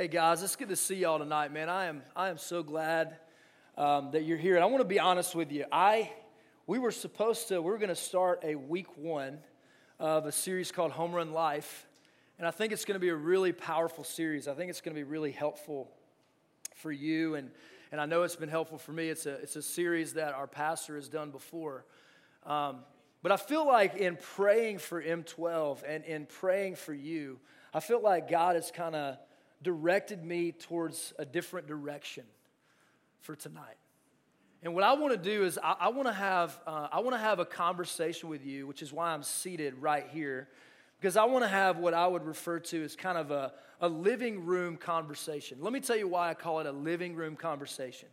Hey guys, it's good to see y'all tonight, man. I am I am so glad um, that you're here, and I want to be honest with you. I we were supposed to we are going to start a week one of a series called Home Run Life, and I think it's going to be a really powerful series. I think it's going to be really helpful for you, and and I know it's been helpful for me. It's a it's a series that our pastor has done before. Um, but I feel like in praying for M12 and in praying for you, I feel like God is kind of directed me towards a different direction for tonight. And what I want to do is I, I want to have uh, I want to have a conversation with you, which is why I'm seated right here, because I want to have what I would refer to as kind of a, a living room conversation. Let me tell you why I call it a living room conversation.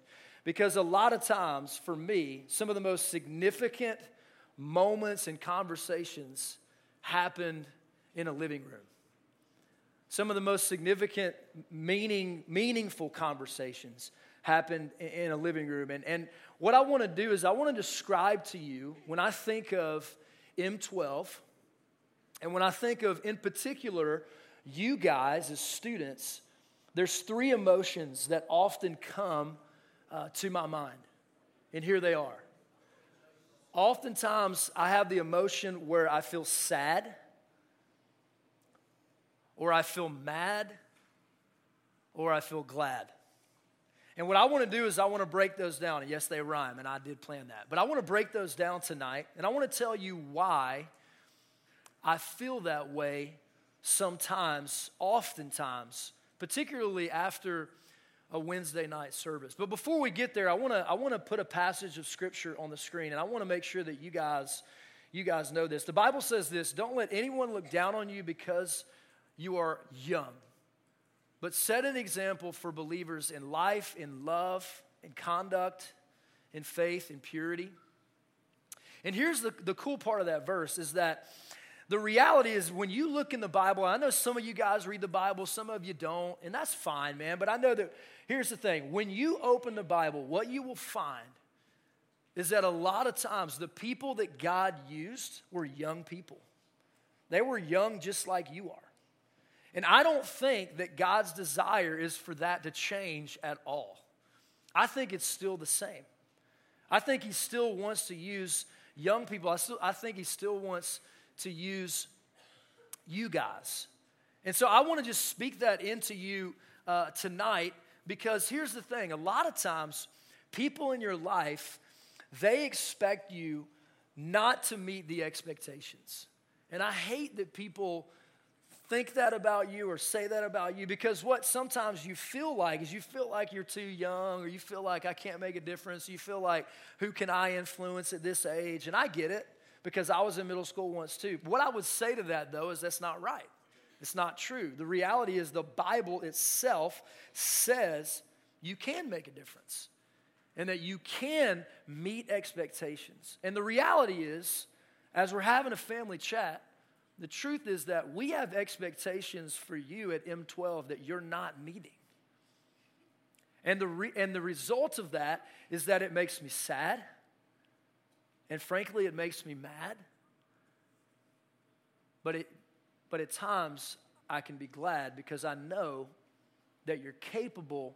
Because a lot of times, for me, some of the most significant moments and conversations happened in a living room. Some of the most significant, meaning, meaningful conversations happen in a living room. And, and what I want to do is I want to describe to you when I think of M12, and when I think of, in particular, you guys as students, there's three emotions that often come uh, to my mind. And here they are. Oftentimes, I have the emotion where I feel sad or I feel mad, or I feel glad. And what I want to do is I want to break those down. And yes, they rhyme, and I did plan that. But I want to break those down tonight, and I want to tell you why I feel that way sometimes, oftentimes, particularly after a Wednesday night service. But before we get there, I want to I want to put a passage of scripture on the screen, and I want to make sure that you guys you guys know this. The Bible says this: Don't let anyone look down on you because you are young. But set an example for believers in life, in love, in conduct, in faith, in purity. And here's the, the cool part of that verse is that the reality is when you look in the Bible, I know some of you guys read the Bible, some of you don't, and that's fine, man. But I know that here's the thing when you open the Bible, what you will find is that a lot of times the people that God used were young people. They were young just like you are. And I don't think that God's desire is for that to change at all. I think it's still the same. I think He still wants to use young people. I, still, I think He still wants to use you guys. And so I want to just speak that into you uh, tonight because here's the thing a lot of times, people in your life, they expect you not to meet the expectations. And I hate that people think that about you or say that about you because what sometimes you feel like is you feel like you're too young or you feel like I can't make a difference. You feel like who can I influence at this age? And I get it because I was in middle school once too. What I would say to that though is that's not right. It's not true. The reality is the Bible itself says you can make a difference and that you can meet expectations. And the reality is, as we're having a family chat, the truth is that we have expectations for you at M12 that you're not meeting. And the, re- and the result of that is that it makes me sad. And frankly, it makes me mad. But, it, but at times, I can be glad because I know that you're capable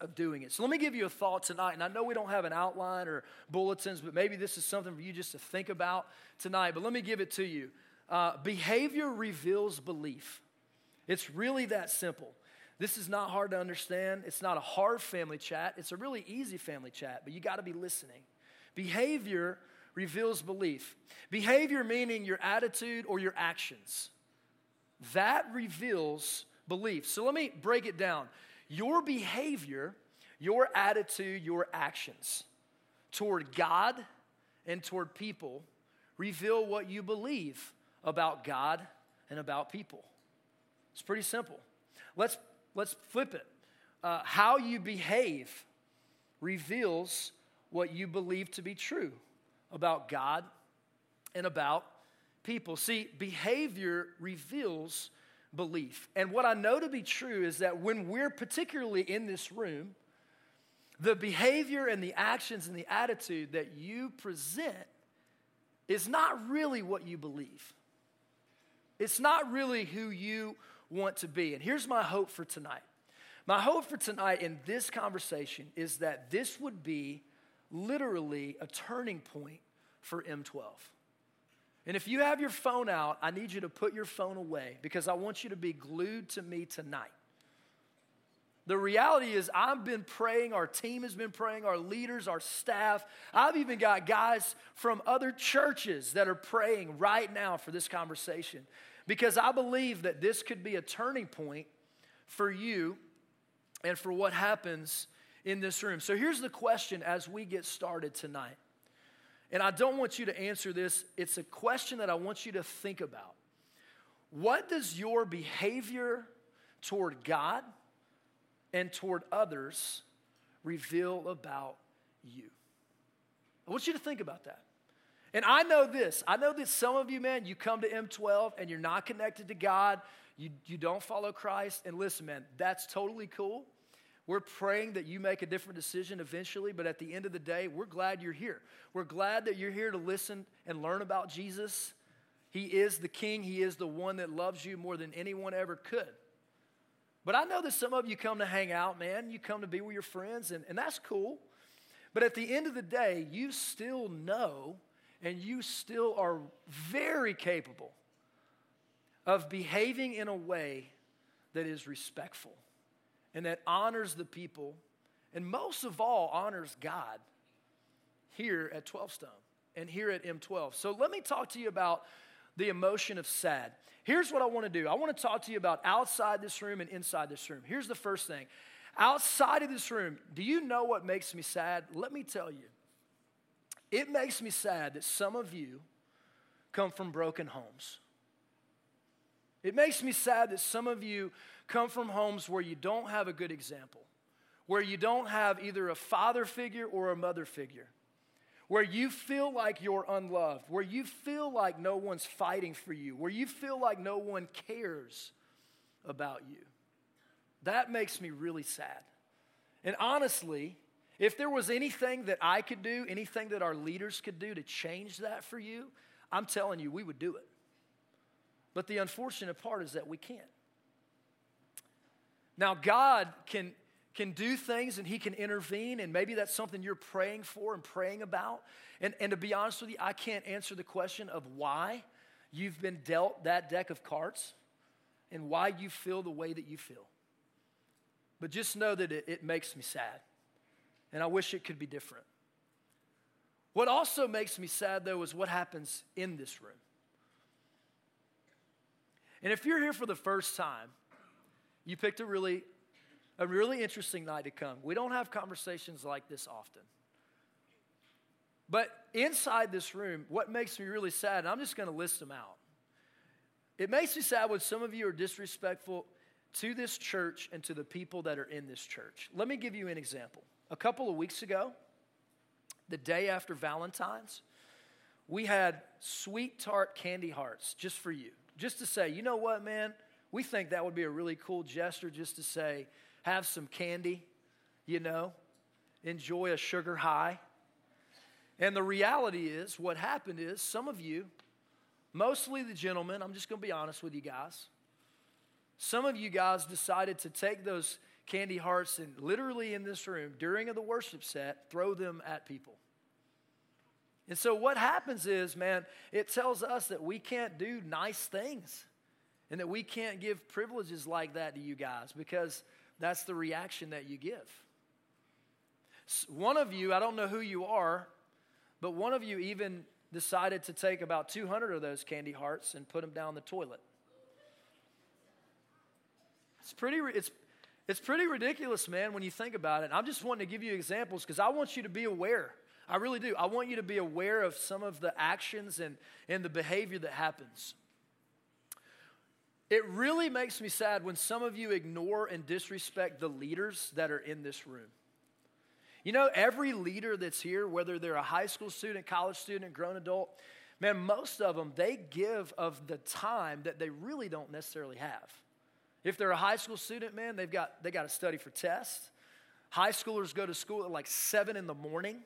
of doing it. So let me give you a thought tonight. And I know we don't have an outline or bulletins, but maybe this is something for you just to think about tonight. But let me give it to you. Uh, behavior reveals belief. It's really that simple. This is not hard to understand. It's not a hard family chat. It's a really easy family chat, but you got to be listening. Behavior reveals belief. Behavior meaning your attitude or your actions. That reveals belief. So let me break it down. Your behavior, your attitude, your actions toward God and toward people reveal what you believe about God and about people. It's pretty simple. Let's, let's flip it. Uh, how you behave reveals what you believe to be true about God and about people. See, behavior reveals belief. And what I know to be true is that when we're particularly in this room, the behavior and the actions and the attitude that you present is not really what you believe. It's not really who you want to be. And here's my hope for tonight My hope for tonight in this conversation is that this would be literally a turning point for M12. And if you have your phone out, I need you to put your phone away because I want you to be glued to me tonight. The reality is, I've been praying, our team has been praying, our leaders, our staff. I've even got guys from other churches that are praying right now for this conversation because I believe that this could be a turning point for you and for what happens in this room. So here's the question as we get started tonight. And I don't want you to answer this, it's a question that I want you to think about. What does your behavior toward God and toward others reveal about you? I want you to think about that. And I know this. I know that some of you, man, you come to M12 and you're not connected to God. You, you don't follow Christ. And listen, man, that's totally cool. We're praying that you make a different decision eventually, but at the end of the day, we're glad you're here. We're glad that you're here to listen and learn about Jesus. He is the King, He is the one that loves you more than anyone ever could. But I know that some of you come to hang out, man. You come to be with your friends, and, and that's cool. But at the end of the day, you still know and you still are very capable of behaving in a way that is respectful and that honors the people, and most of all, honors God here at 12 Stone and here at M12. So let me talk to you about the emotion of sad. Here's what I want to do I want to talk to you about outside this room and inside this room. Here's the first thing outside of this room, do you know what makes me sad? Let me tell you. It makes me sad that some of you come from broken homes. It makes me sad that some of you come from homes where you don't have a good example, where you don't have either a father figure or a mother figure, where you feel like you're unloved, where you feel like no one's fighting for you, where you feel like no one cares about you. That makes me really sad. And honestly, if there was anything that I could do, anything that our leaders could do to change that for you, I'm telling you, we would do it. But the unfortunate part is that we can't. Now, God can, can do things and He can intervene, and maybe that's something you're praying for and praying about. And, and to be honest with you, I can't answer the question of why you've been dealt that deck of cards and why you feel the way that you feel. But just know that it, it makes me sad, and I wish it could be different. What also makes me sad, though, is what happens in this room. And if you're here for the first time, you picked a really, a really interesting night to come. We don't have conversations like this often. But inside this room, what makes me really sad, and I'm just going to list them out. It makes me sad when some of you are disrespectful to this church and to the people that are in this church. Let me give you an example. A couple of weeks ago, the day after Valentine's, we had sweet tart candy hearts just for you. Just to say, you know what, man? We think that would be a really cool gesture just to say, have some candy, you know, enjoy a sugar high. And the reality is, what happened is, some of you, mostly the gentlemen, I'm just going to be honest with you guys, some of you guys decided to take those candy hearts and literally in this room during the worship set, throw them at people. And so what happens is, man, it tells us that we can't do nice things and that we can't give privileges like that to you guys because that's the reaction that you give. One of you, I don't know who you are, but one of you even decided to take about 200 of those candy hearts and put them down the toilet. It's pretty, it's, it's pretty ridiculous, man, when you think about it. I'm just wanting to give you examples because I want you to be aware. I really do. I want you to be aware of some of the actions and, and the behavior that happens. It really makes me sad when some of you ignore and disrespect the leaders that are in this room. You know, every leader that's here, whether they're a high school student, college student, grown adult, man, most of them, they give of the time that they really don't necessarily have. If they're a high school student, man, they've got, they got to study for tests. High schoolers go to school at like 7 in the morning,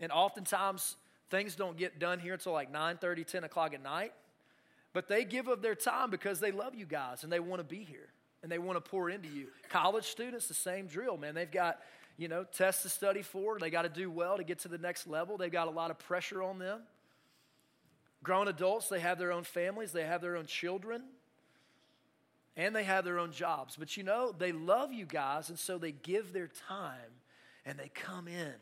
and oftentimes things don't get done here until like 9 30, 10 o'clock at night. But they give of their time because they love you guys and they want to be here. and they want to pour into you. College students, the same drill, man. They've got, you know, tests to study for. They got to do well to get to the next level. They've got a lot of pressure on them. Grown adults, they have their own families, they have their own children, and they have their own jobs. But you know, they love you guys, and so they give their time and they come in.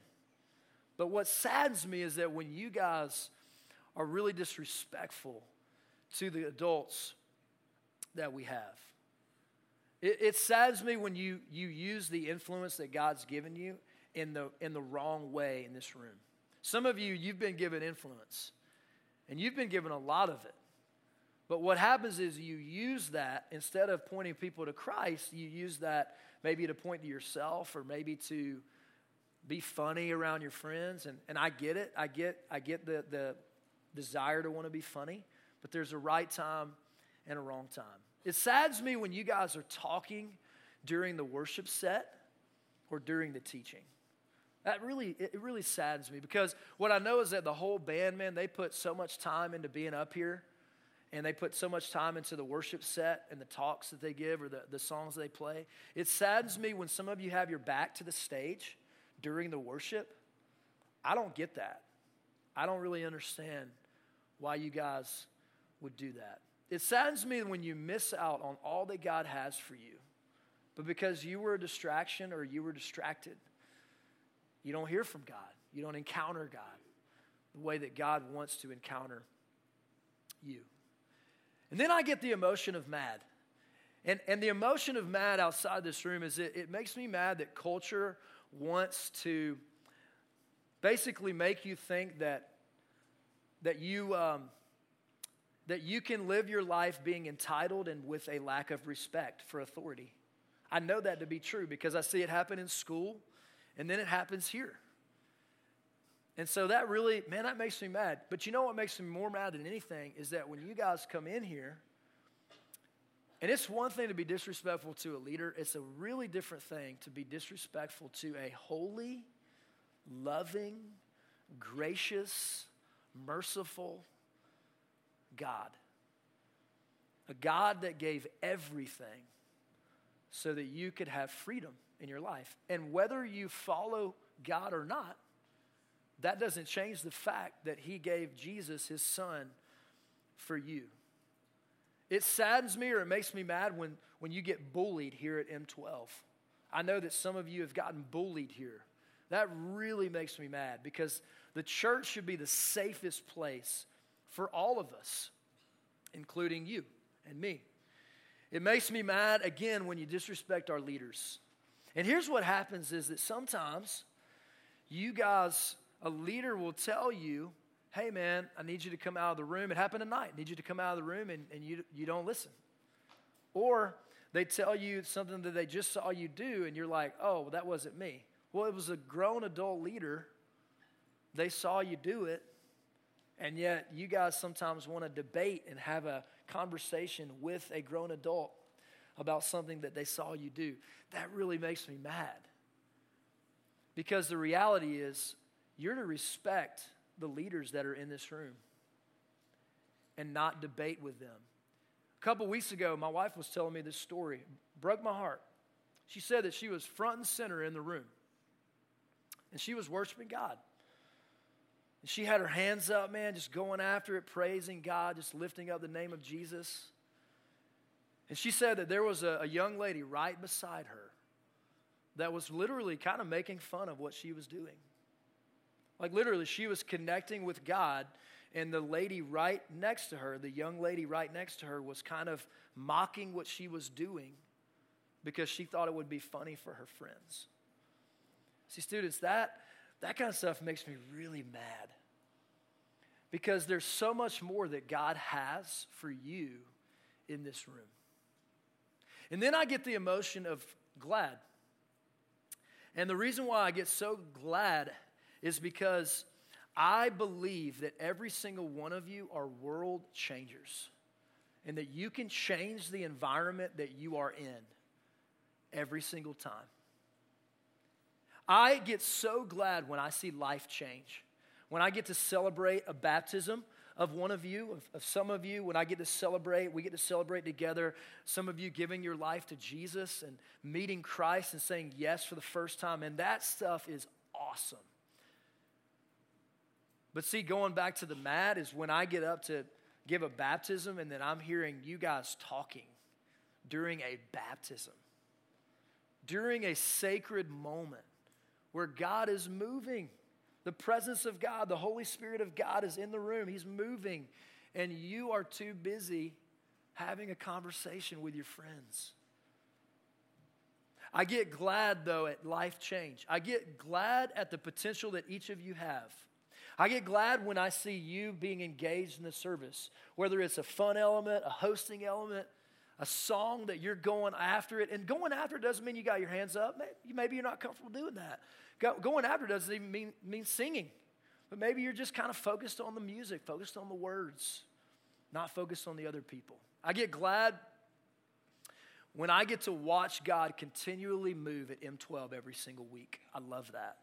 But what saddens me is that when you guys are really disrespectful to the adults that we have, it, it saddens me when you, you use the influence that God's given you in the, in the wrong way in this room. Some of you, you've been given influence, and you've been given a lot of it. But what happens is you use that, instead of pointing people to Christ, you use that maybe to point to yourself or maybe to be funny around your friends. And, and I get it. I get, I get the, the desire to want to be funny, but there's a right time and a wrong time. It saddens me when you guys are talking during the worship set or during the teaching. That really, it really saddens me because what I know is that the whole band, man, they put so much time into being up here and they put so much time into the worship set and the talks that they give or the, the songs they play. It saddens me when some of you have your back to the stage during the worship. I don't get that. I don't really understand why you guys would do that. It saddens me when you miss out on all that God has for you, but because you were a distraction or you were distracted, you don't hear from God. You don't encounter God the way that God wants to encounter you. And then I get the emotion of mad. And, and the emotion of mad outside this room is it, it makes me mad that culture wants to basically make you think that, that you. Um, that you can live your life being entitled and with a lack of respect for authority. I know that to be true because I see it happen in school and then it happens here. And so that really, man, that makes me mad. But you know what makes me more mad than anything is that when you guys come in here, and it's one thing to be disrespectful to a leader, it's a really different thing to be disrespectful to a holy, loving, gracious, merciful, God. A God that gave everything so that you could have freedom in your life. And whether you follow God or not, that doesn't change the fact that He gave Jesus, His Son, for you. It saddens me or it makes me mad when, when you get bullied here at M12. I know that some of you have gotten bullied here. That really makes me mad because the church should be the safest place for all of us, including you and me. It makes me mad again when you disrespect our leaders. And here's what happens is that sometimes you guys, a leader will tell you, hey man, I need you to come out of the room. It happened tonight. I need you to come out of the room and, and you, you don't listen. Or they tell you something that they just saw you do and you're like, oh, well, that wasn't me. Well, it was a grown adult leader. They saw you do it and yet, you guys sometimes want to debate and have a conversation with a grown adult about something that they saw you do. That really makes me mad. Because the reality is, you're to respect the leaders that are in this room and not debate with them. A couple weeks ago, my wife was telling me this story, broke my heart. She said that she was front and center in the room, and she was worshiping God. And she had her hands up, man, just going after it, praising God, just lifting up the name of Jesus. And she said that there was a, a young lady right beside her that was literally kind of making fun of what she was doing. Like, literally, she was connecting with God, and the lady right next to her, the young lady right next to her, was kind of mocking what she was doing because she thought it would be funny for her friends. See, students, that that kind of stuff makes me really mad. Because there's so much more that God has for you in this room. And then I get the emotion of glad. And the reason why I get so glad is because I believe that every single one of you are world changers and that you can change the environment that you are in every single time. I get so glad when I see life change. When I get to celebrate a baptism of one of you, of, of some of you, when I get to celebrate, we get to celebrate together. Some of you giving your life to Jesus and meeting Christ and saying yes for the first time. And that stuff is awesome. But see, going back to the mad is when I get up to give a baptism and then I'm hearing you guys talking during a baptism, during a sacred moment where God is moving. The presence of God, the Holy Spirit of God is in the room. He's moving, and you are too busy having a conversation with your friends. I get glad, though, at life change. I get glad at the potential that each of you have. I get glad when I see you being engaged in the service, whether it's a fun element, a hosting element, a song that you're going after it. And going after it doesn't mean you got your hands up. Maybe you're not comfortable doing that. Going after it doesn't even mean, mean singing, but maybe you're just kind of focused on the music, focused on the words, not focused on the other people. I get glad when I get to watch God continually move at M12 every single week. I love that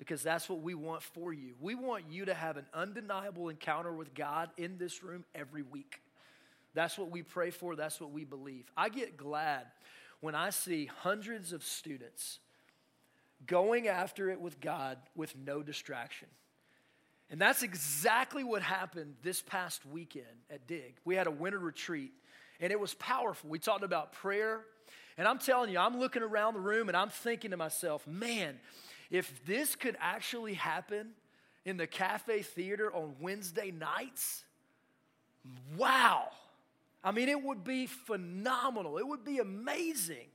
because that's what we want for you. We want you to have an undeniable encounter with God in this room every week. That's what we pray for, that's what we believe. I get glad when I see hundreds of students going after it with God with no distraction. And that's exactly what happened this past weekend at Dig. We had a winter retreat, and it was powerful. We talked about prayer. And I'm telling you, I'm looking around the room and I'm thinking to myself, man, if this could actually happen in the cafe theater on Wednesday nights, wow. I mean, it would be phenomenal. It would be amazing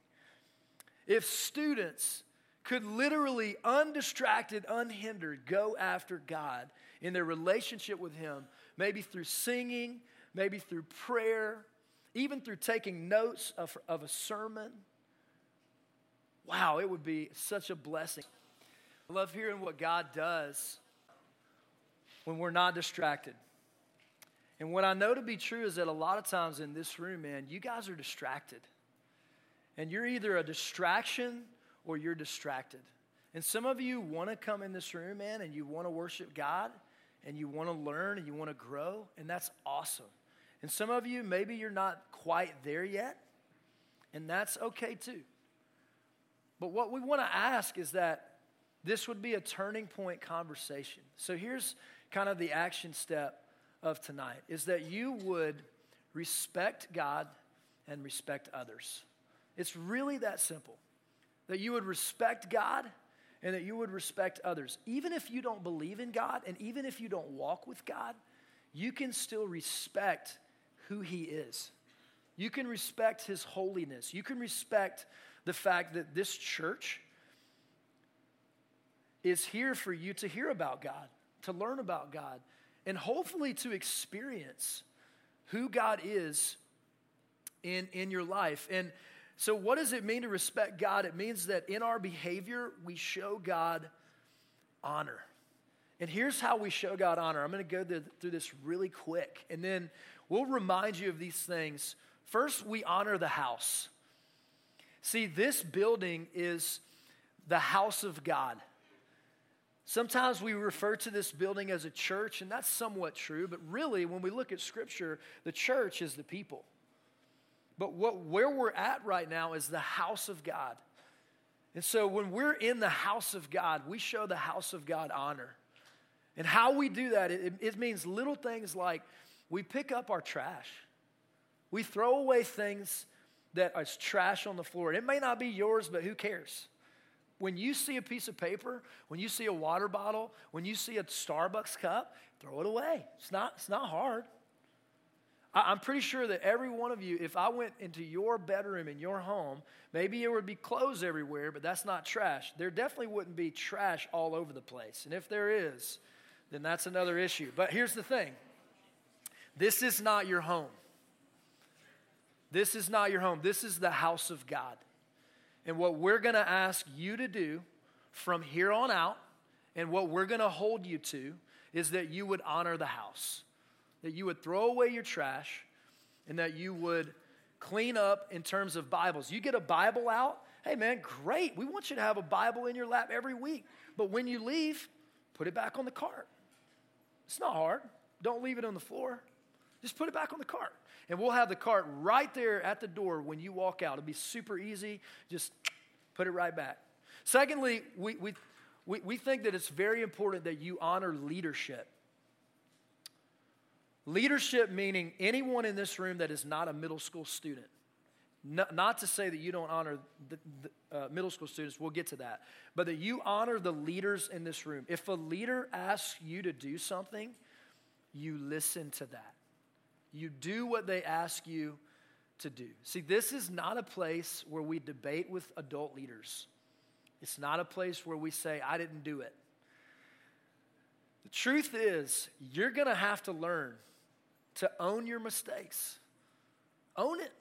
if students could literally, undistracted, unhindered, go after God in their relationship with Him, maybe through singing, maybe through prayer, even through taking notes of, of a sermon. Wow, it would be such a blessing. I love hearing what God does when we're not distracted. And what I know to be true is that a lot of times in this room, man, you guys are distracted. And you're either a distraction or you're distracted. And some of you want to come in this room, man, and you want to worship God and you want to learn and you want to grow, and that's awesome. And some of you, maybe you're not quite there yet, and that's okay too. But what we want to ask is that this would be a turning point conversation. So here's kind of the action step of tonight is that you would respect God and respect others. It's really that simple that you would respect God and that you would respect others. Even if you don't believe in God and even if you don't walk with God, you can still respect who He is. You can respect His holiness. You can respect the fact that this church is here for you to hear about God, to learn about God, and hopefully to experience who God is in, in your life. And so, what does it mean to respect God? It means that in our behavior, we show God honor. And here's how we show God honor. I'm going to go through this really quick, and then we'll remind you of these things. First, we honor the house. See, this building is the house of God. Sometimes we refer to this building as a church, and that's somewhat true, but really, when we look at Scripture, the church is the people. But what, where we're at right now is the house of God. And so when we're in the house of God, we show the house of God honor. And how we do that, it, it means little things like we pick up our trash. We throw away things that is trash on the floor. It may not be yours, but who cares? When you see a piece of paper, when you see a water bottle, when you see a Starbucks cup, throw it away. It's not, it's not hard. I'm pretty sure that every one of you, if I went into your bedroom in your home, maybe there would be clothes everywhere, but that's not trash. There definitely wouldn't be trash all over the place. And if there is, then that's another issue. But here's the thing this is not your home. This is not your home. This is the house of God. And what we're going to ask you to do from here on out, and what we're going to hold you to, is that you would honor the house that you would throw away your trash and that you would clean up in terms of Bibles. You get a Bible out, hey man, great. We want you to have a Bible in your lap every week. But when you leave, put it back on the cart. It's not hard. Don't leave it on the floor. Just put it back on the cart. And we'll have the cart right there at the door when you walk out. It'll be super easy. Just put it right back. Secondly, we, we, we, think that it's very important that you honor leadership. Leadership meaning anyone in this room that is not a middle school student. No, not to say that you don't honor the, the uh, middle school students, we'll get to that, but that you honor the leaders in this room. If a leader asks you to do something, you listen to that. You do what they ask you to do. See, this is not a place where we debate with adult leaders. It's not a place where we say, I didn't do it. The truth is, you're going to have to learn to own your mistakes. Own it.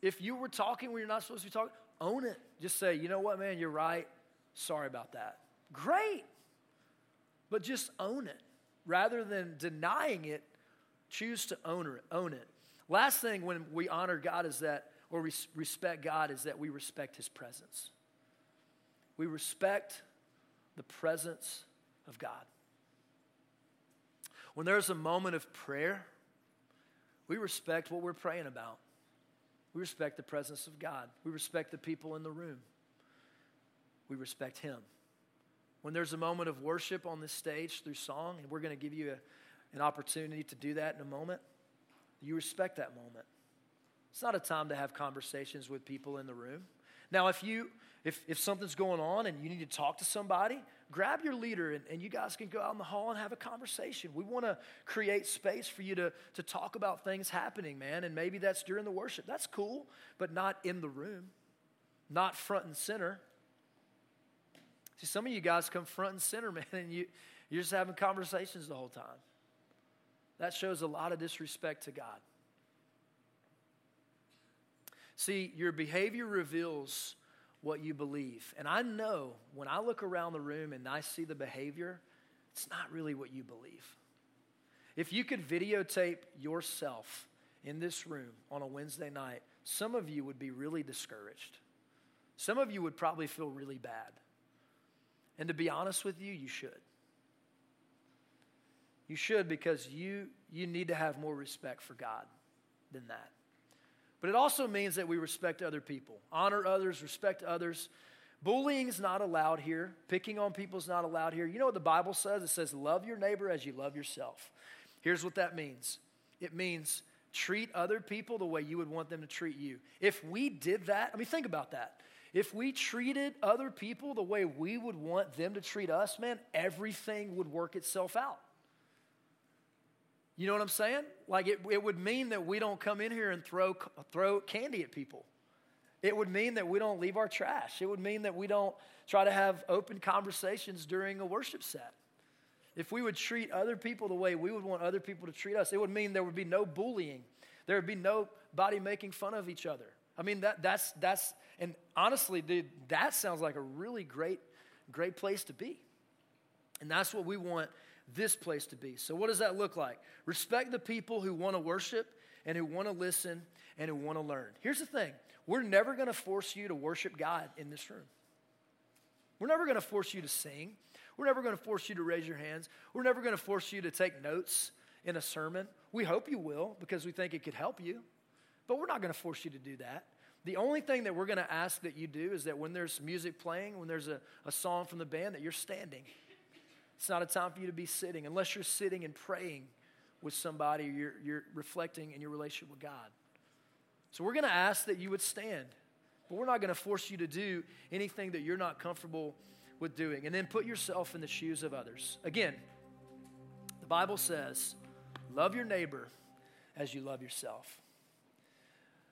If you were talking when you're not supposed to be talking, own it. Just say, you know what, man, you're right. Sorry about that. Great. But just own it. Rather than denying it, choose to own it. Own it. Last thing when we honor God is that, or we respect God, is that we respect His presence. We respect the presence of God. When there's a moment of prayer, we respect what we're praying about. We respect the presence of God. We respect the people in the room. We respect Him. When there's a moment of worship on this stage through song, and we're going to give you a, an opportunity to do that in a moment, you respect that moment. It's not a time to have conversations with people in the room. Now, if you if, if something's going on and you need to talk to somebody, grab your leader and, and you guys can go out in the hall and have a conversation. We want to create space for you to, to talk about things happening, man. And maybe that's during the worship. That's cool, but not in the room, not front and center. See, some of you guys come front and center, man, and you, you're just having conversations the whole time. That shows a lot of disrespect to God. See, your behavior reveals what you believe. And I know when I look around the room and I see the behavior, it's not really what you believe. If you could videotape yourself in this room on a Wednesday night, some of you would be really discouraged. Some of you would probably feel really bad. And to be honest with you, you should. You should because you, you need to have more respect for God than that. But it also means that we respect other people, honor others, respect others. Bullying is not allowed here. Picking on people is not allowed here. You know what the Bible says? It says, love your neighbor as you love yourself. Here's what that means it means treat other people the way you would want them to treat you. If we did that, I mean, think about that. If we treated other people the way we would want them to treat us, man, everything would work itself out. You know what I'm saying? Like it, it would mean that we don't come in here and throw, throw candy at people. It would mean that we don't leave our trash. It would mean that we don't try to have open conversations during a worship set. If we would treat other people the way we would want other people to treat us, it would mean there would be no bullying. There would be nobody making fun of each other. I mean, that, that's, that's, and honestly, dude, that sounds like a really great, great place to be. And that's what we want this place to be. So, what does that look like? Respect the people who want to worship and who want to listen and who want to learn. Here's the thing we're never going to force you to worship God in this room. We're never going to force you to sing. We're never going to force you to raise your hands. We're never going to force you to take notes in a sermon. We hope you will because we think it could help you, but we're not going to force you to do that. The only thing that we're going to ask that you do is that when there's music playing, when there's a, a song from the band, that you're standing. It's not a time for you to be sitting unless you're sitting and praying with somebody, you're, you're reflecting in your relationship with God. So we're going to ask that you would stand, but we're not going to force you to do anything that you're not comfortable with doing. And then put yourself in the shoes of others. Again, the Bible says, love your neighbor as you love yourself.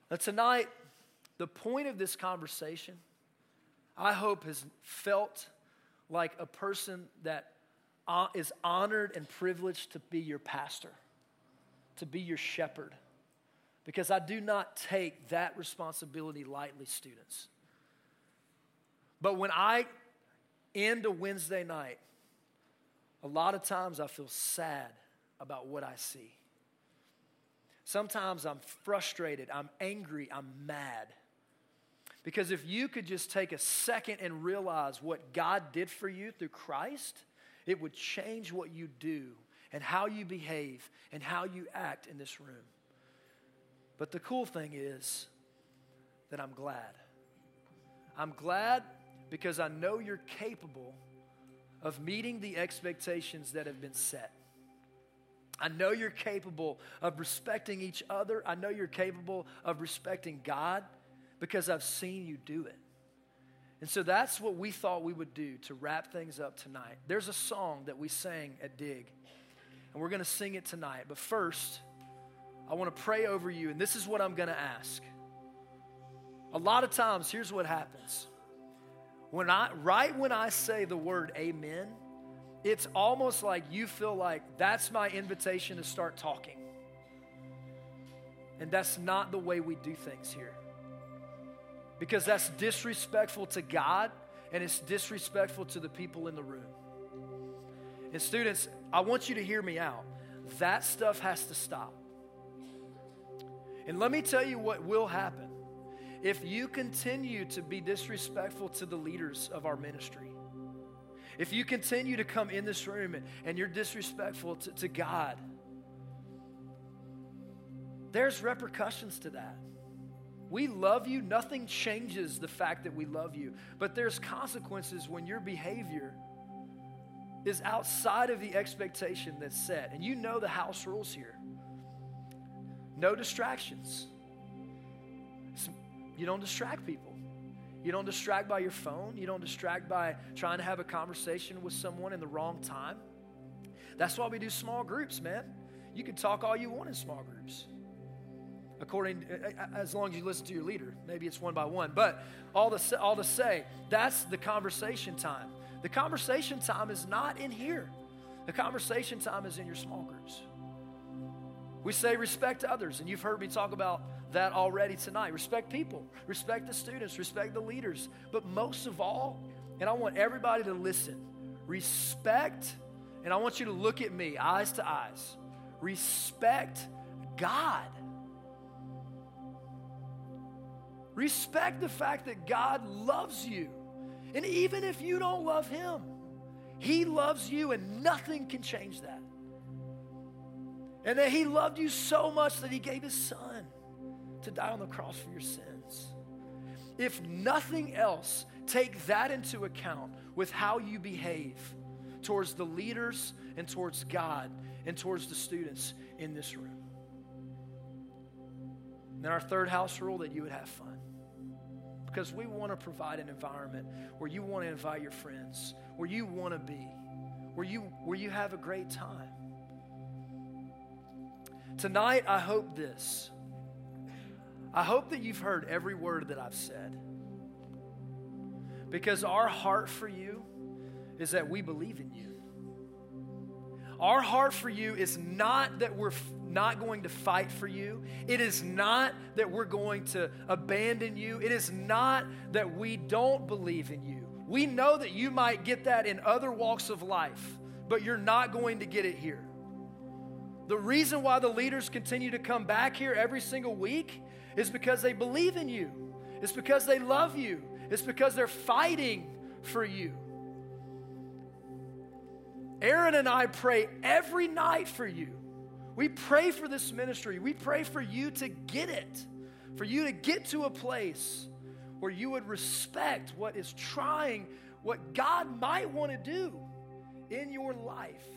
Now, tonight, the point of this conversation, I hope, has felt like a person that Uh, is honored and privileged to be your pastor, to be your shepherd, because I do not take that responsibility lightly, students. But when I end a Wednesday night, a lot of times I feel sad about what I see. Sometimes I'm frustrated, I'm angry, I'm mad. Because if you could just take a second and realize what God did for you through Christ, it would change what you do and how you behave and how you act in this room. But the cool thing is that I'm glad. I'm glad because I know you're capable of meeting the expectations that have been set. I know you're capable of respecting each other. I know you're capable of respecting God because I've seen you do it. And so that's what we thought we would do to wrap things up tonight. There's a song that we sang at Dig, and we're going to sing it tonight. But first, I want to pray over you, and this is what I'm going to ask. A lot of times, here's what happens. When I, right when I say the word amen, it's almost like you feel like that's my invitation to start talking. And that's not the way we do things here. Because that's disrespectful to God and it's disrespectful to the people in the room. And students, I want you to hear me out. That stuff has to stop. And let me tell you what will happen if you continue to be disrespectful to the leaders of our ministry. If you continue to come in this room and, and you're disrespectful to, to God, there's repercussions to that. We love you. Nothing changes the fact that we love you. But there's consequences when your behavior is outside of the expectation that's set. And you know the house rules here no distractions. You don't distract people. You don't distract by your phone. You don't distract by trying to have a conversation with someone in the wrong time. That's why we do small groups, man. You can talk all you want in small groups. According, uh, as long as you listen to your leader, maybe it's one by one. But all to, all to say, that's the conversation time. The conversation time is not in here. The conversation time is in your small groups. We say respect others, and you've heard me talk about that already tonight. Respect people, respect the students, respect the leaders. But most of all, and I want everybody to listen, respect, and I want you to look at me, eyes to eyes. Respect God. Respect the fact that God loves you. And even if you don't love Him, He loves you, and nothing can change that. And that He loved you so much that He gave His Son to die on the cross for your sins. If nothing else, take that into account with how you behave towards the leaders and towards God and towards the students in this room. And then our third house rule that you would have fun. Because we want to provide an environment where you want to invite your friends, where you want to be, where you, where you have a great time. Tonight, I hope this I hope that you've heard every word that I've said. Because our heart for you is that we believe in you. Our heart for you is not that we're not going to fight for you. It is not that we're going to abandon you. It is not that we don't believe in you. We know that you might get that in other walks of life, but you're not going to get it here. The reason why the leaders continue to come back here every single week is because they believe in you. It's because they love you. It's because they're fighting for you. Aaron and I pray every night for you. We pray for this ministry. We pray for you to get it, for you to get to a place where you would respect what is trying, what God might want to do in your life.